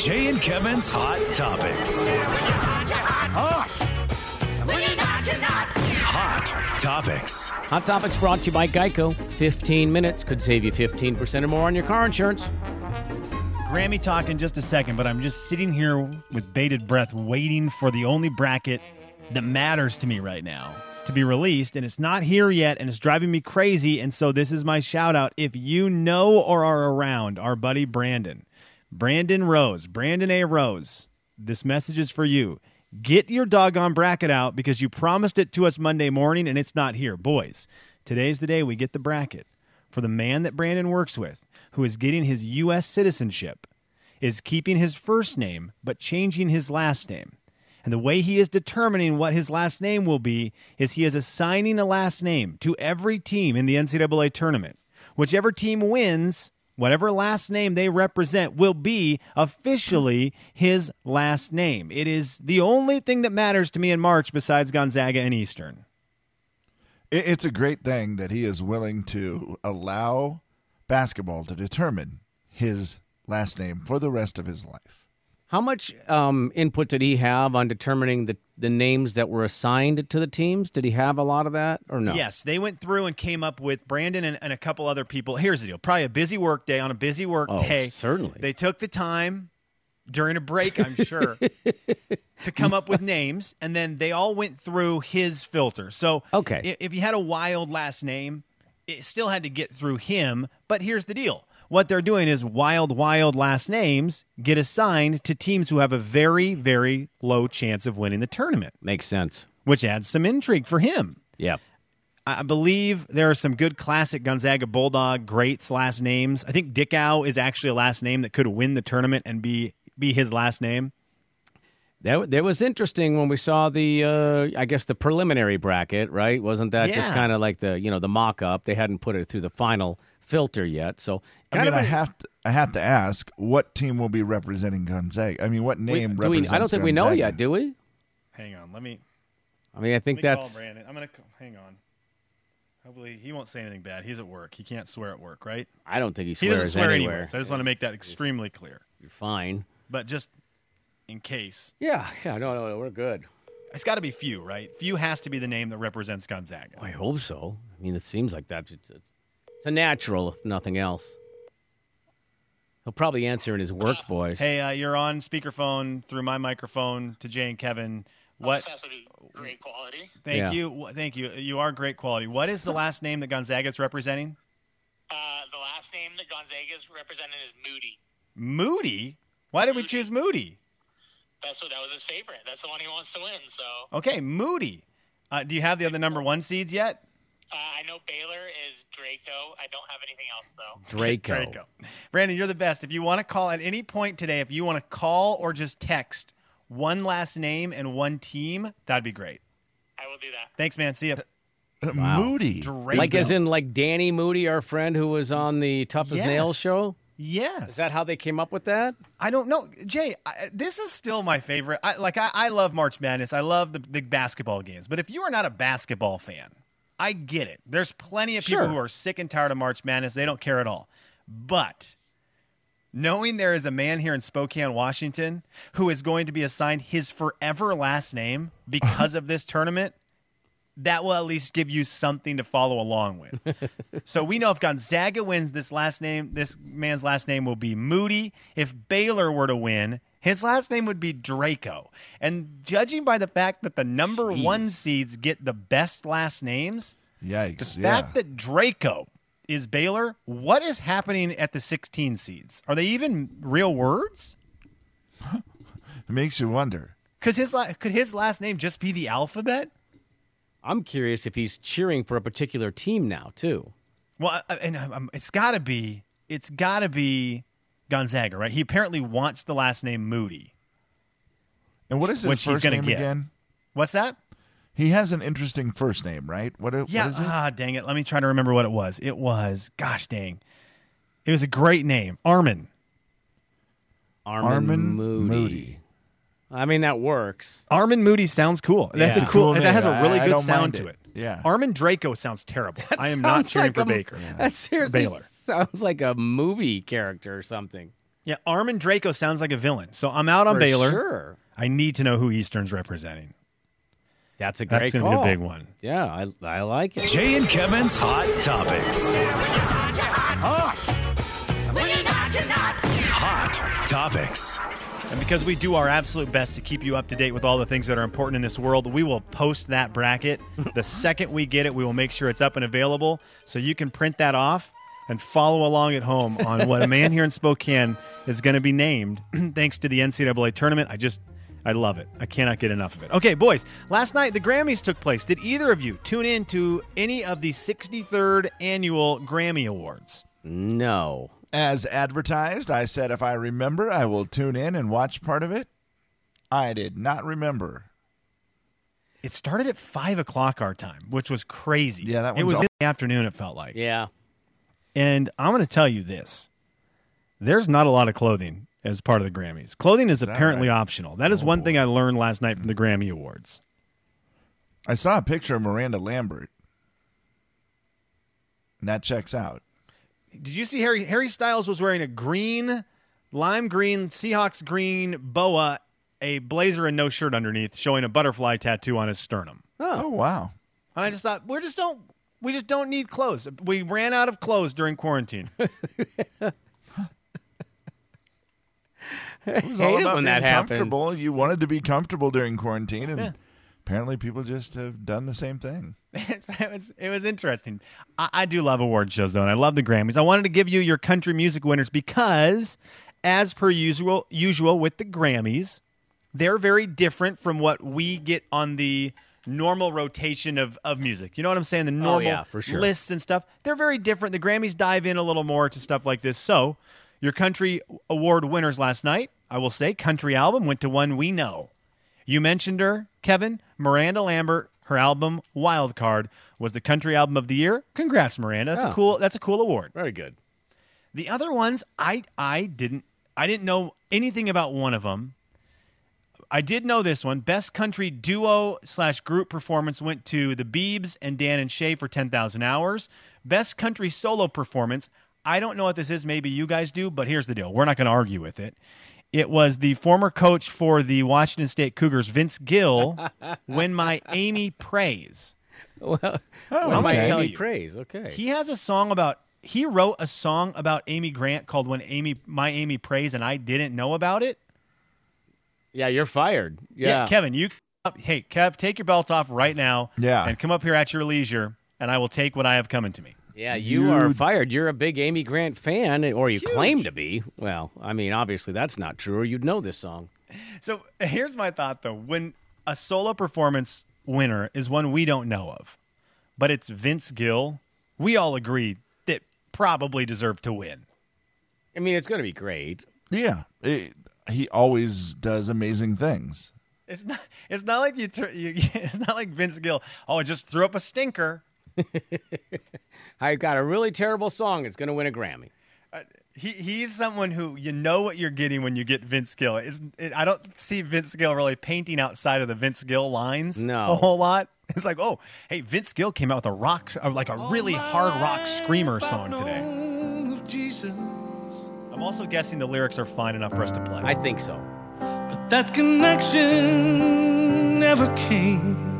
Jay and Kevin's Hot Topics. Hot Topics. Hot Topics brought to you by Geico. 15 minutes could save you 15% or more on your car insurance. Grammy talk in just a second, but I'm just sitting here with bated breath, waiting for the only bracket that matters to me right now to be released, and it's not here yet, and it's driving me crazy. And so, this is my shout out. If you know or are around our buddy Brandon, Brandon Rose, Brandon A. Rose, this message is for you. Get your doggone bracket out because you promised it to us Monday morning, and it's not here. Boys, today's the day we get the bracket for the man that Brandon works with, who is getting his U.S. citizenship, is keeping his first name but changing his last name. And the way he is determining what his last name will be is he is assigning a last name to every team in the NCAA tournament. Whichever team wins, whatever last name they represent will be officially his last name. It is the only thing that matters to me in March besides Gonzaga and Eastern. It's a great thing that he is willing to allow basketball to determine his last name for the rest of his life. How much um, input did he have on determining the, the names that were assigned to the teams? Did he have a lot of that or no? Yes, they went through and came up with Brandon and, and a couple other people. Here's the deal: probably a busy work day on a busy work Oh, day. certainly. they took the time during a break, I'm sure, to come up with names, and then they all went through his filter. So, Okay. i- if you had a wild last name, it still had to get through him. But here's the deal: what they're doing is wild, wild last names get assigned to teams who have a very, very low chance of winning the tournament, Makes sense. which adds some intrigue for him. Yeah. I believe there are some good classic Gonzaga Bulldog greats last names. I think Dickau is actually a last name that could win the tournament and be be his last name. That, that was interesting when we saw the, uh, I guess, the preliminary bracket, right? Wasn't that just kind of like the, you know, the mock up? They hadn't put it through the final filter yet. So, I kind mean, of I a- have to, I have to ask, what team will be representing Gonzaga? I mean, what name do we, represents I don't think we know yet, do we? Hang on, let me. I mean, I think let me that's. call Brandon. I'm gonna hang on. Hopefully, he won't say anything bad. He's at work. He can't swear at work, right? I don't think he swears He doesn't swear anywhere. anywhere. So I just want to make that extremely clear. You're fine. But just in case, Yeah, yeah, no, no, no, we're good. it's got to be few, right? Few has to be the name that represents Gonzaga. I hope so. I mean, it seems like that. It's, it's, it's a natural, if nothing else. He'll probably answer in his work voice. Hey, uh, you're on speakerphone through my microphone to Jay and Kevin. What? This has to be great quality. Thank Yeah. you. Thank you. You are great quality. What is the last name that Gonzaga is representing? Uh, the last name that Gonzaga is representing is Moody. Moody. Why did we choose Moody? That's what that was his favorite. That's the one he wants to win. So Okay, Moody. Uh, do you have the other number one seeds yet? Uh, I know Baylor is Draco. I don't have anything else though. Draco. Draco. Brandon, you're the best. If you want to call at any point today, if you want to call or just text one last name and one team, that'd be great. I will do that. Thanks, man. See ya. Uh, Wow. Moody. Draco. Like as in like Danny Moody, our friend who was on the Tough as Yes. Nails show. Yes. Is that how they came up with that? I don't know, Jay. I, this is still my favorite. I, like I, I love March Madness. I love the big basketball games. But if you are not a basketball fan, I get it. There's plenty of people Sure. who are sick and tired of March Madness. They don't care at all. But knowing there is a man here in Spokane, Washington, who is going to be assigned his forever last name because of this tournament, that will at least give you something to follow along with. so we know if Gonzaga wins, this last name, this man's last name will be Moody. If Baylor were to win, his last name would be Draco. And judging by the fact that the number one seeds get the best last names, Yikes. the yeah. fact that Draco is Baylor, what is happening at the 16 seeds? Are they even real words? it makes you wonder. Because his la- could his last name just be the alphabet? I'm curious if he's cheering for a particular team now too. Well, I- and um, it's got to be it's got to be Gonzaga, right? He apparently wants the last name Moody. And what is his Which he's first gonna name get. again? What's that? He has an interesting first name, right? What, what Yeah. is it? Ah, dang it. Let me try to remember what it was. It was, gosh dang, it was a great name, Armin. Armin, Armin Moody. Moody. I mean that works. Armin Moody sounds cool. That's Yeah. a cool. Cool that has a really I- I good don't sound mind to it. it. Yeah. Armin Draco sounds terrible. I am not Sounds cheering like for a- Baker. That seriously Baylor. Sounds like a movie character or something. Yeah, Armin Draco sounds like a villain. So I'm out on For Baylor. Sure. I need to know who Eastern's representing. That's a great That's going call. to be a big one. Yeah, I, I like it. Jay and Kevin's Hot Topics. Hot Topics. And because we do our absolute best to keep you up to date with all the things that are important in this world, we will post that bracket. the second we get it, we will make sure it's up and available so you can print that off and follow along at home on what a man here in Spokane is going to be named thanks to the NCAA tournament. I just, I love it. I cannot get enough of it. Okay, boys, last night the Grammys took place. Did either of you tune in to any of the 63rd annual Grammy Awards? No. As advertised, I said if I remember, I will tune in and watch part of it. I did not remember. It started at five o'clock our time, which was crazy. Yeah, that was. it was all- in the afternoon. It felt like. Yeah. And I'm going to tell you this: there's not a lot of clothing as part of the Grammys. Clothing is, that apparently right? optional. That is Oh, one boy. thing I learned last night from the Grammy Awards. I saw a picture of Miranda Lambert. And that checks out. Did you see Harry Harry Styles was wearing a green, lime green, Seahawks green boa, a blazer and no shirt underneath, showing a butterfly tattoo on his sternum. Oh, wow. And I just thought we just don't we just don't need clothes. We ran out of clothes during quarantine. It was Hate all about when being that happens. comfortable. You wanted to be comfortable during quarantine, and apparently people just have done the same thing. it was it was interesting. I, I do love award shows though, and I love the Grammys. I wanted to give you your country music winners because, as per usual, usual with the Grammys, they're very different from what we get on the normal rotation of, of music. You know what I'm saying? The oh, normal yeah, for sure. lists and stuff. They're very different. The Grammys dive in a little more to stuff like this. So, your country award winners last night, I will say, country album went to one we know. You mentioned her, Kevin. Miranda Lambert. Her album Wild Card was the country album of the year. Congrats, Miranda. That's a Oh. cool. That's a cool award. Very good. The other ones, I I didn't I didn't know anything about one of them. I did know this one. Best country duo slash group performance went to the Beebs and Dan and Shay for ten thousand hours. Best country solo performance. I don't know what this is. Maybe you guys do, but here's the deal. We're not going to argue with it. It was the former coach for the Washington State Cougars, Vince Gill, when my Amy Prays. Well, might oh, okay. tell Amy you. praise. Okay. He has a song about he wrote a song about Amy Grant called When Amy My Amy Prays and I didn't know about it. Yeah, you're fired. Yeah. Kevin, you hey, Kev, take your belt off right now Yeah. and come up here at your leisure and I will take what I have coming to me. Yeah, you, are fired. You're a big Amy Grant fan, or you claim to be. Well, I mean, obviously that's not true, or you'd know this song. So here's my thought though. When a solo performance winner is one we don't know of, but it's Vince Gill, we all agree that probably deserved to win. I mean, it's going to be great. Yeah. It- he always does amazing things. It's not. It's not like you. Tur- you it's not like Vince Gill. Oh, I just threw up a stinker. I've got a really terrible song. It's going to win a Grammy. He he's someone who you know what you're getting when you get Vince Gill. It's it, I don't see Vince Gill really painting outside of the Vince Gill lines No. a whole lot. It's like, oh, hey, Vince Gill came out with a rock, uh, like a really hard rock screamer song today. I'm also guessing the lyrics are fine enough for us to play. I think so. But that connection never came.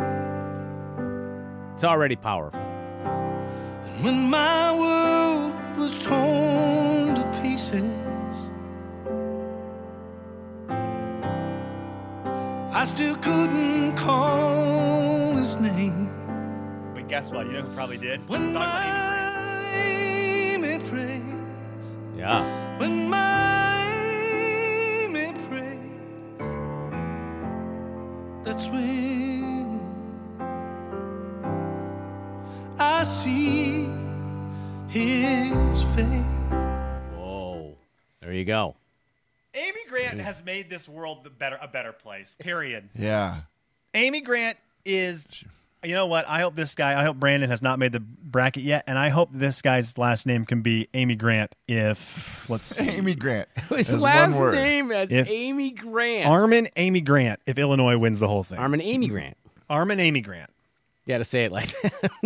It's already powerful. And when my world was torn to pieces, I still couldn't call his name. but guess what? You know who probably did? When Talking about my Yeah. when my Amy prays, that's when I see his face. Whoa. There you go. Amy Grant has made this world the better a better place. Period. Yeah. Amy Grant is. You know what? I hope this guy. I hope Brandon has not made the bracket yet, and I hope this guy's last name can be Amy Grant. If let's see, Amy Grant. His As last one word. name is If- Amy Grant. Armin Amy Grant. If Illinois wins the whole thing, Armin Amy Grant. Armin Amy Grant. You got to say it like that.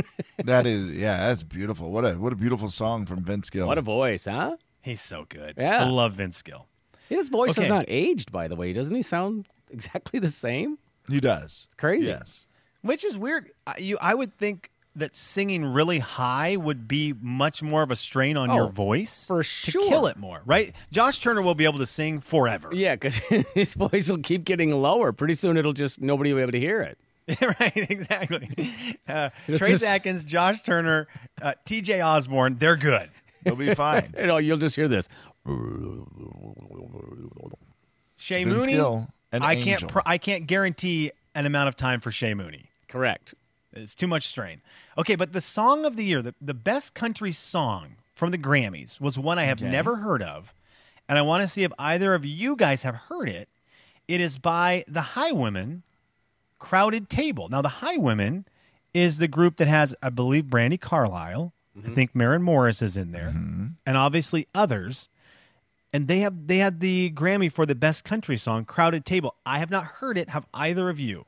That is, yeah, that's beautiful. What a what a beautiful song from Vince Gill. what a voice, huh? He's so good. Yeah. I love Vince Gill. His voice Okay. has not aged, by the way. Doesn't he sound exactly the same? He does. It's crazy. Yes. Which is weird. I- You, I would think that singing really high would be much more of a strain on Oh, your voice for sure. to kill it more, right? Josh Turner will be able to sing forever. Yeah, because his voice will keep getting lower. Pretty soon, it'll just nobody will be able to hear it. right, exactly. Uh, Trace just- Atkins, Josh Turner, uh, T.J. Osborne, they're good. They'll be fine. You know, you'll just hear this. Shay Vince Mooney, an I angel. can't. Pr- I can't guarantee an amount of time for Shay Mooney. Correct. It's too much strain. Okay, but the song of the year, the, the best country song from the Grammys, was one I have never heard of, and I want to see if either of you guys have heard it. It is by the Highwomen, Crowded Table. Now, the Highwomen is the group that has, I believe, Brandi Carlile. I mm-hmm. think Maren Morris is in there, mm-hmm. and obviously others. And they have they had the Grammy for the best country song, "Crowded Table." I have not heard it. Have either of you?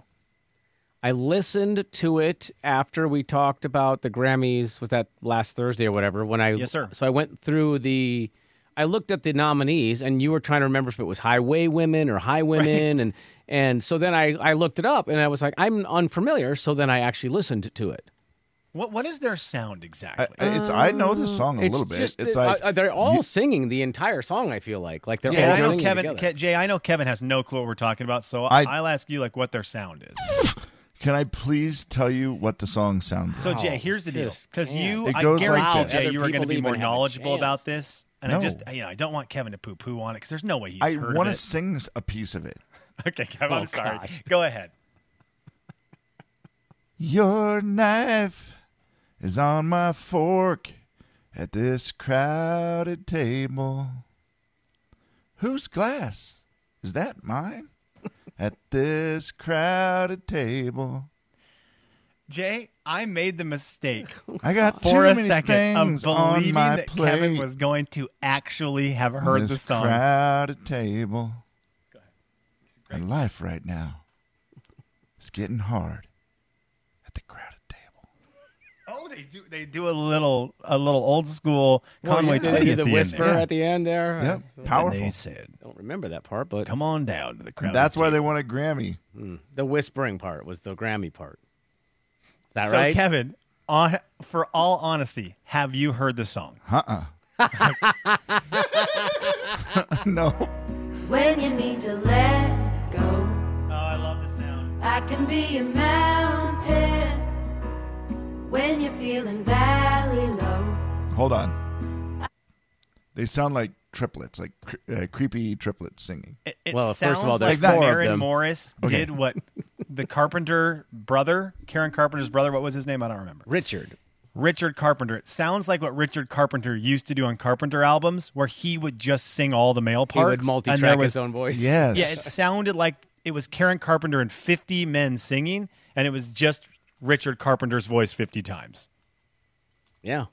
I listened to it after we talked about the Grammys. Was that last Thursday or whatever? When I Yes, sir. So I went through the. I looked at the nominees, and you were trying to remember if it was Highway Women or High Women, and and so then I I looked it up, and I was like, I'm unfamiliar. So then I actually listened to it. What what is their sound exactly? I- it's, I know the song a it's little bit. Just, it's uh, like uh, they're all singing the entire song. I feel like like they're Yeah, all I know singing Kevin. together. Ke- Jay, I know Kevin has no clue what we're talking about, so I- I, will ask you like what their sound is. Can I please tell you what the song sounds So like? So Jay, here's the deal, because you, I goes like guarantee this. Jay, you are going to be more even have a knowledgeable about this, and I just, you know, I don't want Kevin to poo poo on it because there's no way he's heard it. I heard want to of it. sing a piece of it. Okay, Kevin, Oh, I'm sorry. gosh. Go ahead. Your knife is on my fork at this crowded table. Whose glass? Is that mine? At this crowded table. Jay, I made the mistake I got too for a many second things of on believing my that plate. Kevin was going to actually have on heard the song. At this song. crowded table. And life right now is getting hard at the crowded table. Oh, they do. They do a little, a little old school Well, Conway yeah, Twitty they do at the the whisper End there. at the end there. Yep, I powerful. And they said, don't remember that part, but "Come on down to the crowd." That's why they won a Grammy. Hmm. the whispering part was the Grammy part. Is that right? so, right? Kevin, on for all honesty, have you heard the song? Uh-uh. no. When you need to let go, Oh, I love the sound. I can be a mountain. When you're feeling valley low, Hold on. They sound like triplets, like cre- uh, creepy triplets singing. It, it Well, sounds first of all, like there's four of Maren them. Morris Okay. did what the Carpenter brother, Karen Carpenter's brother. What was his name? I don't remember. Richard. Richard Carpenter. It sounds like what Richard Carpenter used to do on Carpenter albums, where he would just sing all the male He parts. would and multi-track there was- his own voice. Yes. Yeah, it sounded like it was Karen Carpenter and 50 men singing, and it was just Richard Carpenter's voice 50 times. Yeah.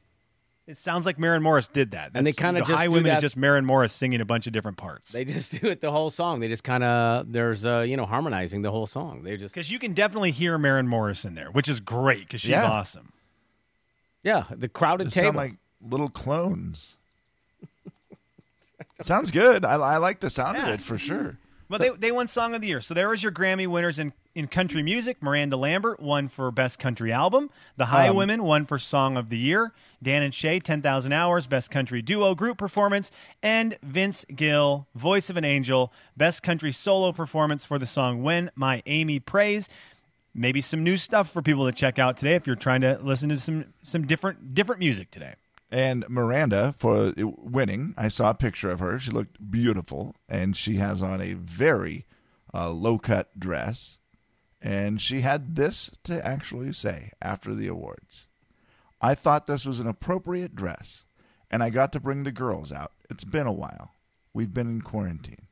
It sounds like Maren Morris did that. And they kinda the just High do Women is just Maren Morris singing a bunch of different parts. They just do it the whole song. They just kind of there's uh you know harmonizing the whole song. They just Because you can definitely hear Maren Morris in there, which is great because she's Yeah. awesome. yeah the crowded They table. sound like little clones. Sounds good. I, I like the sound of it for sure. But they, they won Song of the Year. So there was your Grammy winners in, in country music. Miranda Lambert won for Best Country Album. The High Um, Women won for Song of the Year. Dan and Shay, 10,000 Hours, Best Country Duo Group Performance. And Vince Gill, Voice of an Angel, Best Country Solo Performance for the song When My Amy Prays. Maybe some new stuff for people to check out today if you're trying to listen to some some different different music today. And Miranda, for winning, I saw a picture of her. She looked beautiful, and she has on a very uh, low cut dress. And she had this to actually say after the awards I thought this was an appropriate dress, and I got to bring the girls out. It's been a while. We've been in quarantine.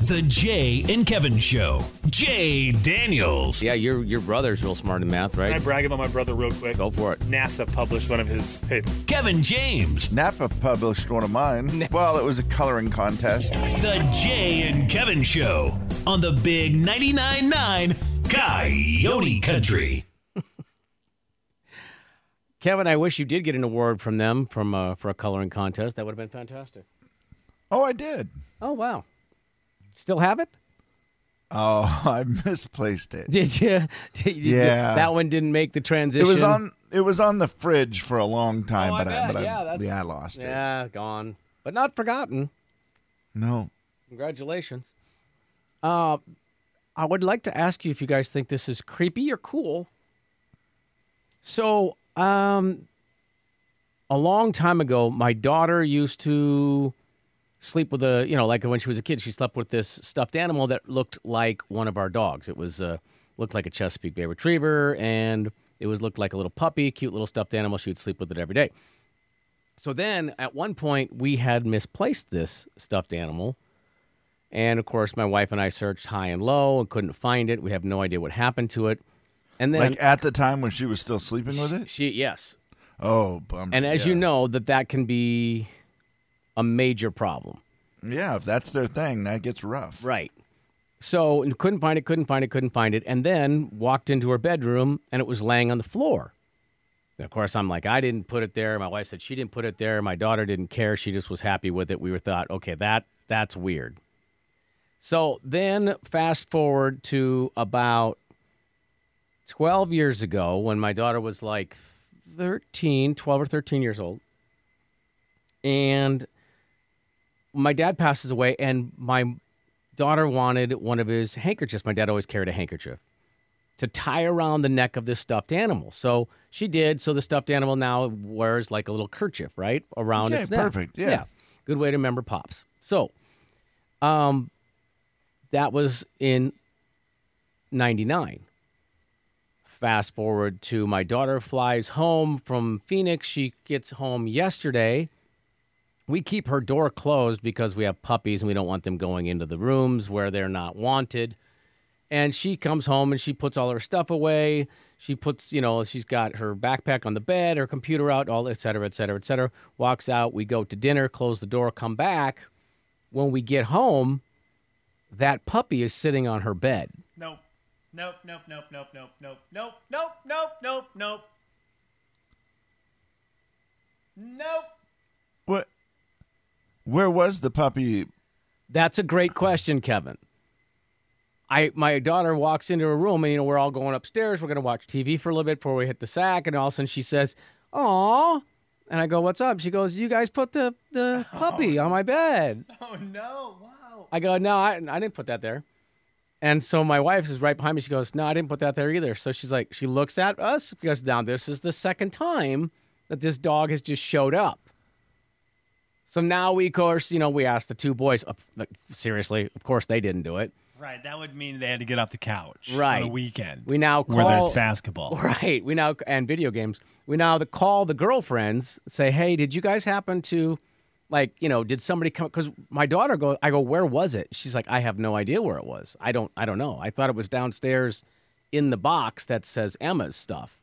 The Jay and Kevin Show. Jay Daniels. yeah, your your brother's real smart in math, right? Can I brag about my brother real quick? Go for it. NASA published one of his. Hey, Kevin James. Napa published one of mine. Well, it was a coloring contest. The Jay and Kevin Show on the Big 99.9 9 Coyote Country. Kevin, I wish you did get an award from them from uh, for a coloring contest. That would have been fantastic. Oh, I did. Oh wow, still have it? Oh, I misplaced it. Did you? Did you Yeah. that one didn't make the transition. It was on. It was on the fridge for a long time, Oh, but I, but Yeah, I, that's- yeah, I lost it. Yeah, gone, but not forgotten. No. Congratulations. Uh, I would like to ask you if you guys think this is creepy or cool. So, um, a long time ago, my daughter used to sleep with a, you know, like when she was a kid, she slept with this stuffed animal that looked like one of our dogs. It was uh, looked like a Chesapeake Bay Retriever, and it was looked like a little puppy, cute little stuffed animal. She would sleep with it every day. So then, at one point, we had misplaced this stuffed animal. And of course, my wife and I searched high and low and couldn't find it. We have no idea what happened to it. And then like at the time when she was still sleeping with it. she, yes. Oh, bummer. And as yeah. you know, that that can be a major problem. yeah, if that's their thing, that gets rough. Right. So couldn't find it, couldn't find it, couldn't find it, and then walked into her bedroom and it was laying on the floor. And of course, I'm like, I didn't put it there. My wife said she didn't put it there. My daughter didn't care. She just was happy with it. We were thought, okay, that that's weird. So then fast forward to about 12 years ago when my daughter was like 13, 12 or 13 years old. And my dad passes away and my daughter wanted one of his handkerchiefs. My dad always carried a handkerchief to tie around the neck of this stuffed animal. So she did. So the stuffed animal now wears like a little kerchief, right? Around Okay, its neck. perfect, yeah. Good way to remember pops. So um that was in 99. Fast forward to my daughter flies home from Phoenix. She gets home yesterday. We keep her door closed because we have puppies and we don't want them going into the rooms where they're not wanted. And she comes home and she puts all her stuff away. She puts, you know, she's got her backpack on the bed, her computer out, all et cetera, et cetera, et cetera. Walks out. We go to dinner, close the door, come back. When we get home, that puppy is sitting on her bed. Nope. Nope, nope, nope, nope, nope, nope, nope, nope, nope, nope, nope. Nope. What? Where was the puppy? That's a great question, Kevin. I my daughter walks into a room and you know we're all going upstairs. We're gonna watch TV for a little bit before we hit the sack, and all of a sudden she says, "Aw," and I go, "What's up?" She goes, "You guys put the the oh. puppy on my bed." Oh no! Wow. I go, "No, I, I didn't put that there." And so my wife is right behind me. She goes, "No, I didn't put that there either." So she's like, she looks at us because now this is the second time that this dog has just showed up. So now we, of course, you know, we asked the two boys. uh, seriously, of course, they didn't do it. Right, that would mean they had to get off the couch Right. on a weekend. We now call there's basketball. Right. We now and video games. We now the call the girlfriends. Say, hey, did you guys happen to, like, you know, did somebody come? Because my daughter go. I go, where was it? She's like, I have no idea where it was. I don't. I don't know. I thought it was downstairs, in the box that says Emma's stuff.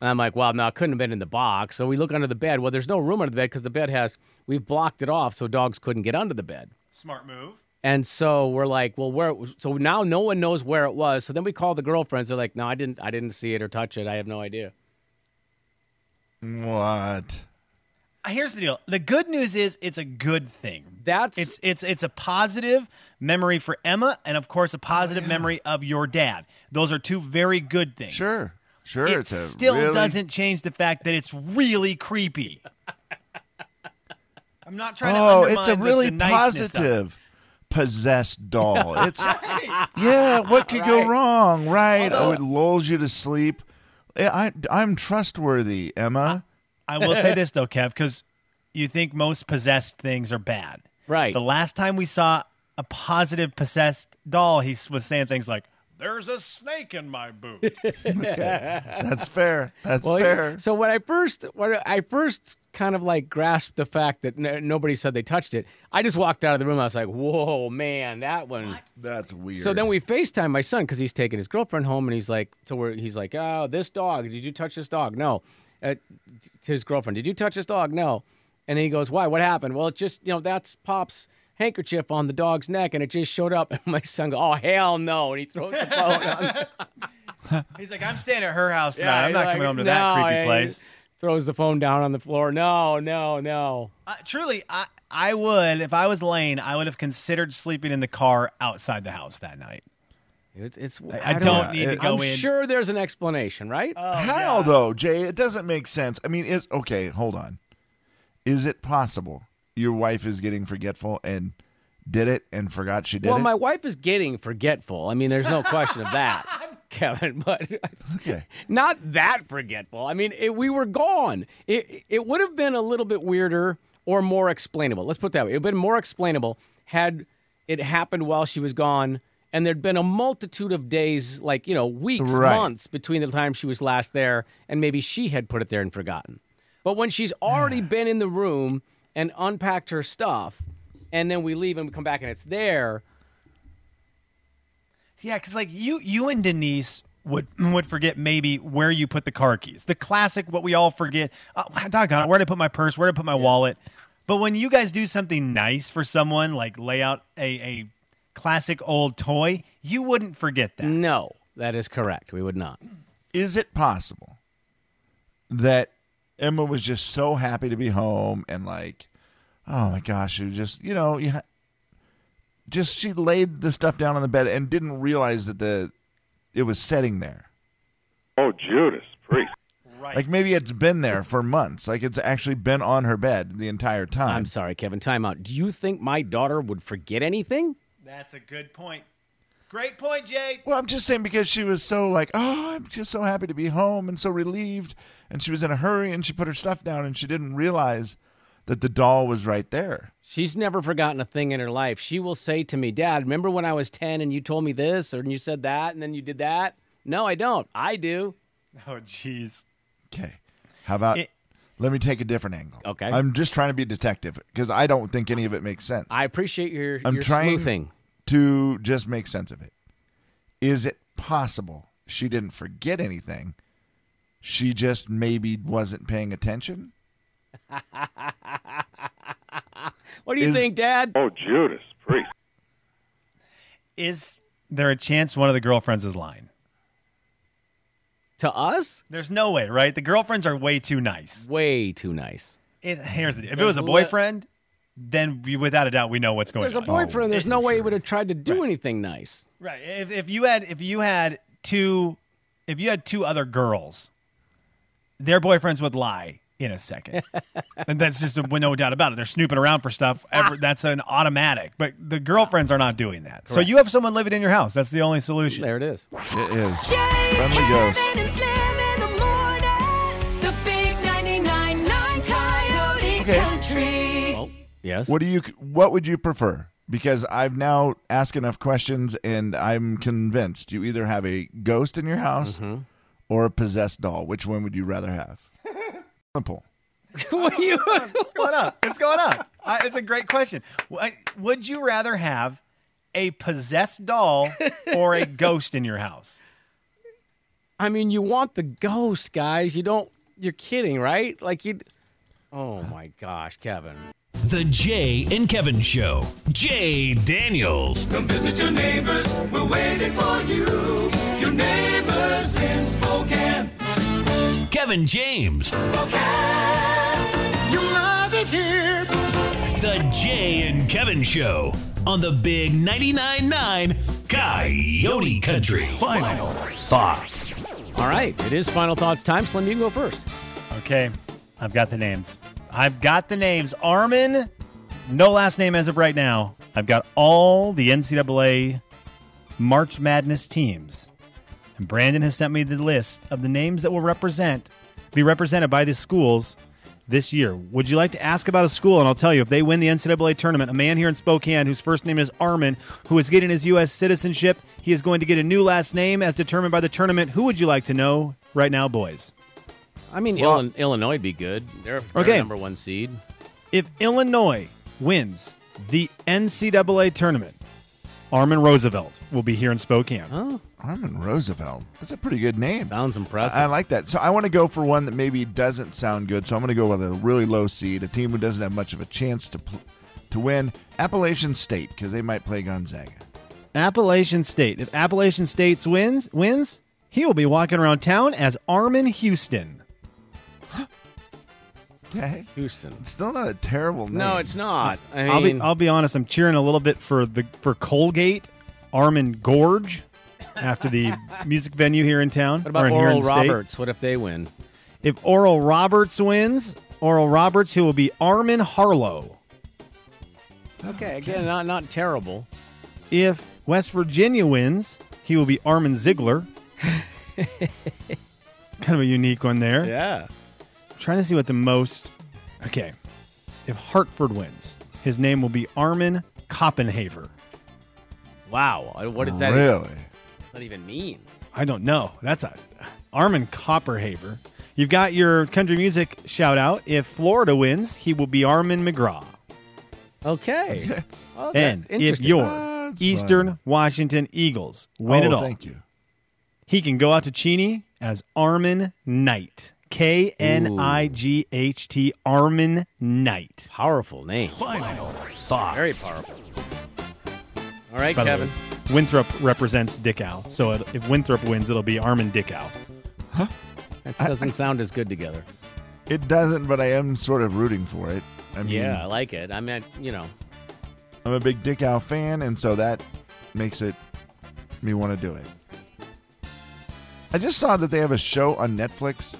And I'm like, well, no, it couldn't have been in the box. So we look under the bed. Well, there's no room under the bed because the bed has we've blocked it off so dogs couldn't get under the bed. Smart move. And so we're like, well, where? So now no one knows where it was. So then we call the girlfriends. They're like, no, I didn't, I didn't see it or touch it. I have no idea. What? Uh, Here's the deal. The good news is it's a good thing. That's It's it's it's a positive memory for Emma, and of course a positive Oh, memory of your dad. Those are two very good things. Sure. Sure. It it's a still really- doesn't change the fact that it's really creepy. I'm not trying Oh, to. it's a undermine the- really the niceness of it. positive possessed doll. It's yeah. What could go wrong? Right. Oh, it lulls you to sleep. I, I am trustworthy, Emma. I will say this though, Kev, because you think most possessed things are bad. Right. The last time we saw a positive possessed doll, he was saying things like, "There's a snake in my boot." That's fair. That's well, fair. So when I first, when I first kind of like grasped the fact that n- nobody said they touched it, I just walked out of the room. I was like, whoa, man, that one. That's weird. So then we FaceTime my son because he's taking his girlfriend home, and he's like, so we're, he's like, oh, this dog. Did you touch this dog? No. Uh, to his girlfriend, did you touch this dog? No. And he goes, why? What happened? Well, it just, you know, that's Pop's handkerchief on the dog's neck, and it just showed up. And my son goes, oh hell no, and he throws the phone on. He's like, I'm staying at her house tonight. I'm not like, coming home to "No," that creepy and he place. Throws the phone down on the floor. No, no, no. Uh, truly, I, I would, if I was Lane, I would have considered sleeping in the car outside the house that night. It's, it's I, I don't need to go I'm in. sure there's an explanation, right? How though, Jay? It doesn't make sense. I mean, is okay. Hold on. Is it possible your wife is getting forgetful and did it and forgot she did it. well, it? my wife is getting forgetful. I mean, there's no question of that, Kevin. But Okay. not that forgetful. I mean, it, we were gone. It it would have been a little bit weirder or more explainable. Let's put it that way. It would have been more explainable had it happened while she was gone, and there'd been a multitude of days, like you know, weeks, Right. months between the time she was last there, and maybe she had put it there and forgotten. But when she's already been in the room and unpacked her stuff, and then we leave and we come back and it's there. Yeah, because like you, you and Denise would would forget maybe where you put the car keys. The classic, what we all forget. Oh, doggone it, where did I put my purse? Where did I put my wallet? But when you guys do something nice for someone, like lay out a, a classic old toy, you wouldn't forget that. No, that is correct. We would not. is it possible that Emma was just so happy to be home and like, oh my gosh, she was just you know, you ha- just she laid the stuff down on the bed and didn't realize that the it was sitting there. Oh, Judas Priest. Right. Like maybe it's been there for months. Like it's actually been on her bed the entire time. I'm sorry, Kevin. Time out. Do you think my daughter would forget anything? That's a good point. Great point, Jay. Well, I'm just saying because she was so like, oh, I'm just so happy to be home and so relieved, and she was in a hurry and she put her stuff down and she didn't realize that the doll was right there. She's never forgotten a thing in her life. She will say to me, Dad, remember when I was 10 and you told me this or you said that and then you did that? No, I don't. I do. Oh, jeez. Okay, how about It- let me take a different angle? Okay. I'm just trying to be a detective because I don't think any of it makes sense. I appreciate your, I'm your trying sleuthing. To just make sense of it. Is it possible she didn't forget anything? She just maybe wasn't paying attention. What do you Is- think, Dad? Oh, Judas Priest. Is there a chance one of the girlfriends is lying? To us? There's no way, right? The girlfriends are way too nice. Way too nice. It, here's the. If it was a boyfriend, then we, without a doubt we know what's going on. There's a on. boyfriend. There's oh, no way he would have tried to do anything nice. Right. If if you had if you had two if you had two other girls, their boyfriends would lie in a second. and that's just a, no doubt about it. They're snooping around for stuff. Ever, ah. that's an automatic. But the girlfriends are not doing that. So you have someone living in your house. That's the only solution. There it is. It is. Jay, yes. What do you? What would you prefer? Because I've now asked enough questions, and I'm convinced you either have a ghost in your house Mm-hmm. or a possessed doll. Which one would you rather have? Simple. What you- It's going up. It's going up. Uh, it's a great question. Would you rather have a possessed doll or a ghost in your house? I mean, you want the ghost, guys. You don't. You're kidding, right? Like you. Oh my gosh, Kevin. The Jay and Kevin Show. Jay Daniels. Come visit your neighbors. We're waiting for you. Your neighbors in Spokane. Kevin James. Spokane. You love it here. The Jay and Kevin Show on the Big 99.9 9 Coyote Country. Final thoughts. All right, it is final thoughts time. Slim, you can go first. Okay, I've got the names. I've got the names. Armin, no last name as of right now. I've got all the NCAA March Madness teams. And Brandon has sent me the list of the names that will represent be represented by the schools this year. Would you like to ask about a school? And I'll tell you, if they win the NCAA tournament, a man here in Spokane whose first name is Armin, who is getting his U.S. citizenship, he is going to get a new last name as determined by the tournament. Who would you like to know right now, boys? I mean, Well- Illinois, Illinois would be good. They're, they're Okay. number one seed. if Illinois wins the NCAA tournament, Armin Roosevelt will be here in Spokane. Oh, Armin Roosevelt. That's a pretty good name. sounds impressive. I like that. So I want to go for one that maybe doesn't sound good. So I'm going to go with a really low seed, a team who doesn't have much of a chance to pl- to win. Appalachian State because they might play Gonzaga. Appalachian State. If Appalachian State wins, wins, He will be walking around town as Armin Houston. Okay. Houston. It's still not a terrible name. No, it's not. I mean, I'll be I'll be honest. I'm cheering a little bit for the for Colgate, Armin Gorge, after the music venue here in town. what about here Oral the state. Roberts? What if they win? If Oral Roberts wins, Oral Roberts, he will be Armin Harlow. Okay, again, not not terrible. If West Virginia wins, he will be Armin Ziegler. kind of a unique one there. Yeah. Trying to see what the most. Okay. If Hartford wins, his name will be Armin Koppenhaver. Wow. Uh, What does that really? Even, that even mean? I don't know. That's a Armin Copperhaver. You've got your country music shout out. If Florida wins, he will be Armin McGraw. Okay. Well, And if interesting. your That's Eastern fine. Washington Eagles win oh, it all, Thank you. he can go out to Cheney as Armin Knight. K N I G H T, Armin Knight. powerful name. Final thoughts. Very powerful. All right, By Kevin. way, Winthrop represents Dickau. So it, if Winthrop wins, it'll be Armin Dickau. Huh? That doesn't sound as good together. It doesn't, but I am sort of rooting for it. I mean, Yeah, I like it. I mean, you know, I'm a big Dickau fan, and so that makes it me want to do it. I just saw that they have a show on Netflix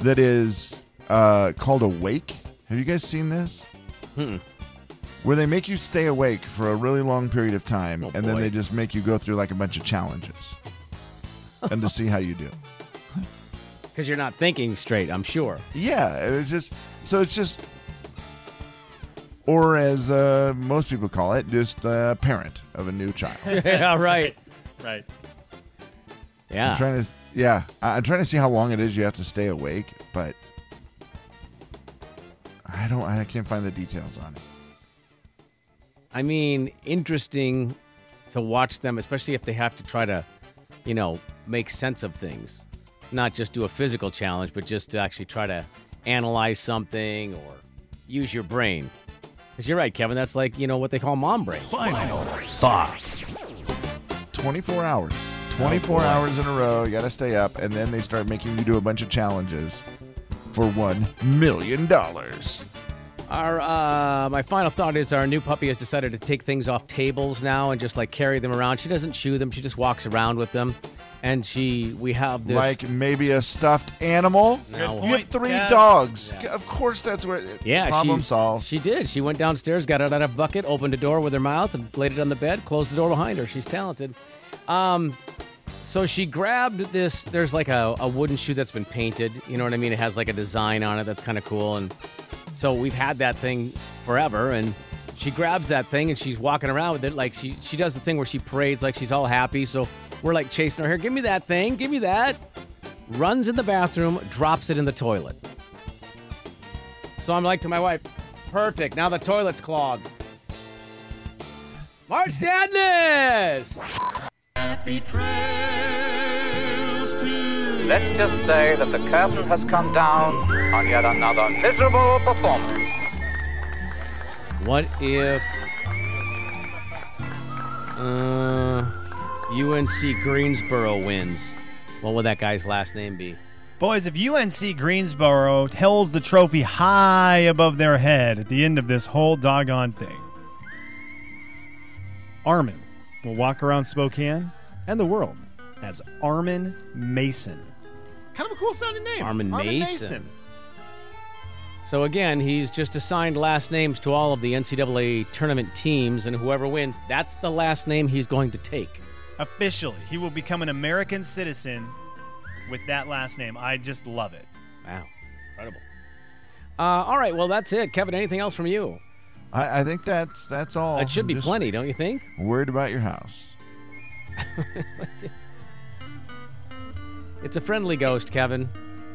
that is uh, called Awake. Have you guys seen this? Mm-mm. Where they make you stay awake for a really long period of time, Oh, and then they just make you go through like a bunch of challenges, and to see how you do. because you're not thinking straight. I'm sure. Yeah, it's just so it's just, or as uh, most people call it, just a parent of a new child. yeah, right. Right. Yeah. I'm Yeah. trying to, yeah, I- I'm trying to see how long it is you have to stay awake, but I don't, I can't find the details on it. I mean, interesting to watch them, especially if they have to try to, you know, make sense of things. Not just do a physical challenge, but just to actually try to analyze something or use your brain. Because you're right, Kevin. That's like, you know, what they call mom brain. Final thoughts. 24 hours, 24 hours in a row. You got to stay up, and then they start making you do a bunch of challenges for one million dollars. Our uh, my final thought is our new puppy has decided to take things off tables now and just like carry them around. She doesn't chew them; she just walks around with them. And she, we have this. Like maybe a stuffed animal. Now- You have three Kev. dogs. Of course, that's where yeah, problem she, solved. She did. She went downstairs, got it out of a bucket, opened a door with her mouth, and laid it on the bed. Closed the door behind her. She's talented. Um, so she grabbed this. There's like a, a wooden shoe that's been painted. You know what I mean? It has like a design on it that's kind of cool. And so we've had that thing forever. And she grabs that thing and she's walking around with it. Like she she does the thing where she parades like she's all happy. So we're like chasing her here. Give me that thing. Give me that. Runs in the bathroom, drops it in the toilet. So I'm like to my wife, perfect. Now the toilet's clogged. March Dadness! Let's just say that the curtain has come down on yet another miserable performance. What if uh, UNC Greensboro wins? What would that guy's last name be? Boys, if UNC Greensboro holds the trophy high above their head at the end of this whole doggone thing, Armin will walk around Spokane and the world as Armin Mason. Kind of a cool sounding name. Armin Mason. So again, he's just assigned last names to all of the NCAA tournament teams, and whoever wins, that's the last name he's going to take. Officially, he will become an American citizen with that last name. I just love it. Wow, incredible. Uh, all right, well that's it, Kevin. Anything else from you? I, I think that's that's all. It should I'm be plenty, don't you think? Worried about your house. It's a friendly ghost, Kevin.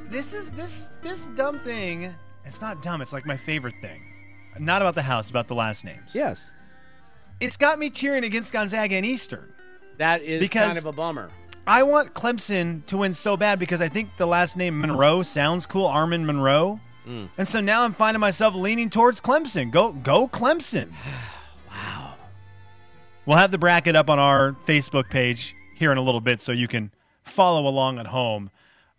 This is this this dumb thing. It's not dumb. It's like my favorite thing. Not about the house, about the last names. Yes, It's got me cheering against Gonzaga and Eastern. that is Because- kind of a bummer. I want Clemson to win so bad because I think the last name Monroe sounds cool, Armin Monroe. Mm. And so now I'm finding myself leaning towards Clemson. Go go Clemson. wow. We'll have the bracket up on our Facebook page here in a little bit so you can follow along at home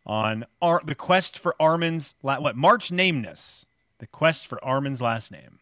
on Ar- the quest for Armin's la- what March nameness, the quest for Armin's last name.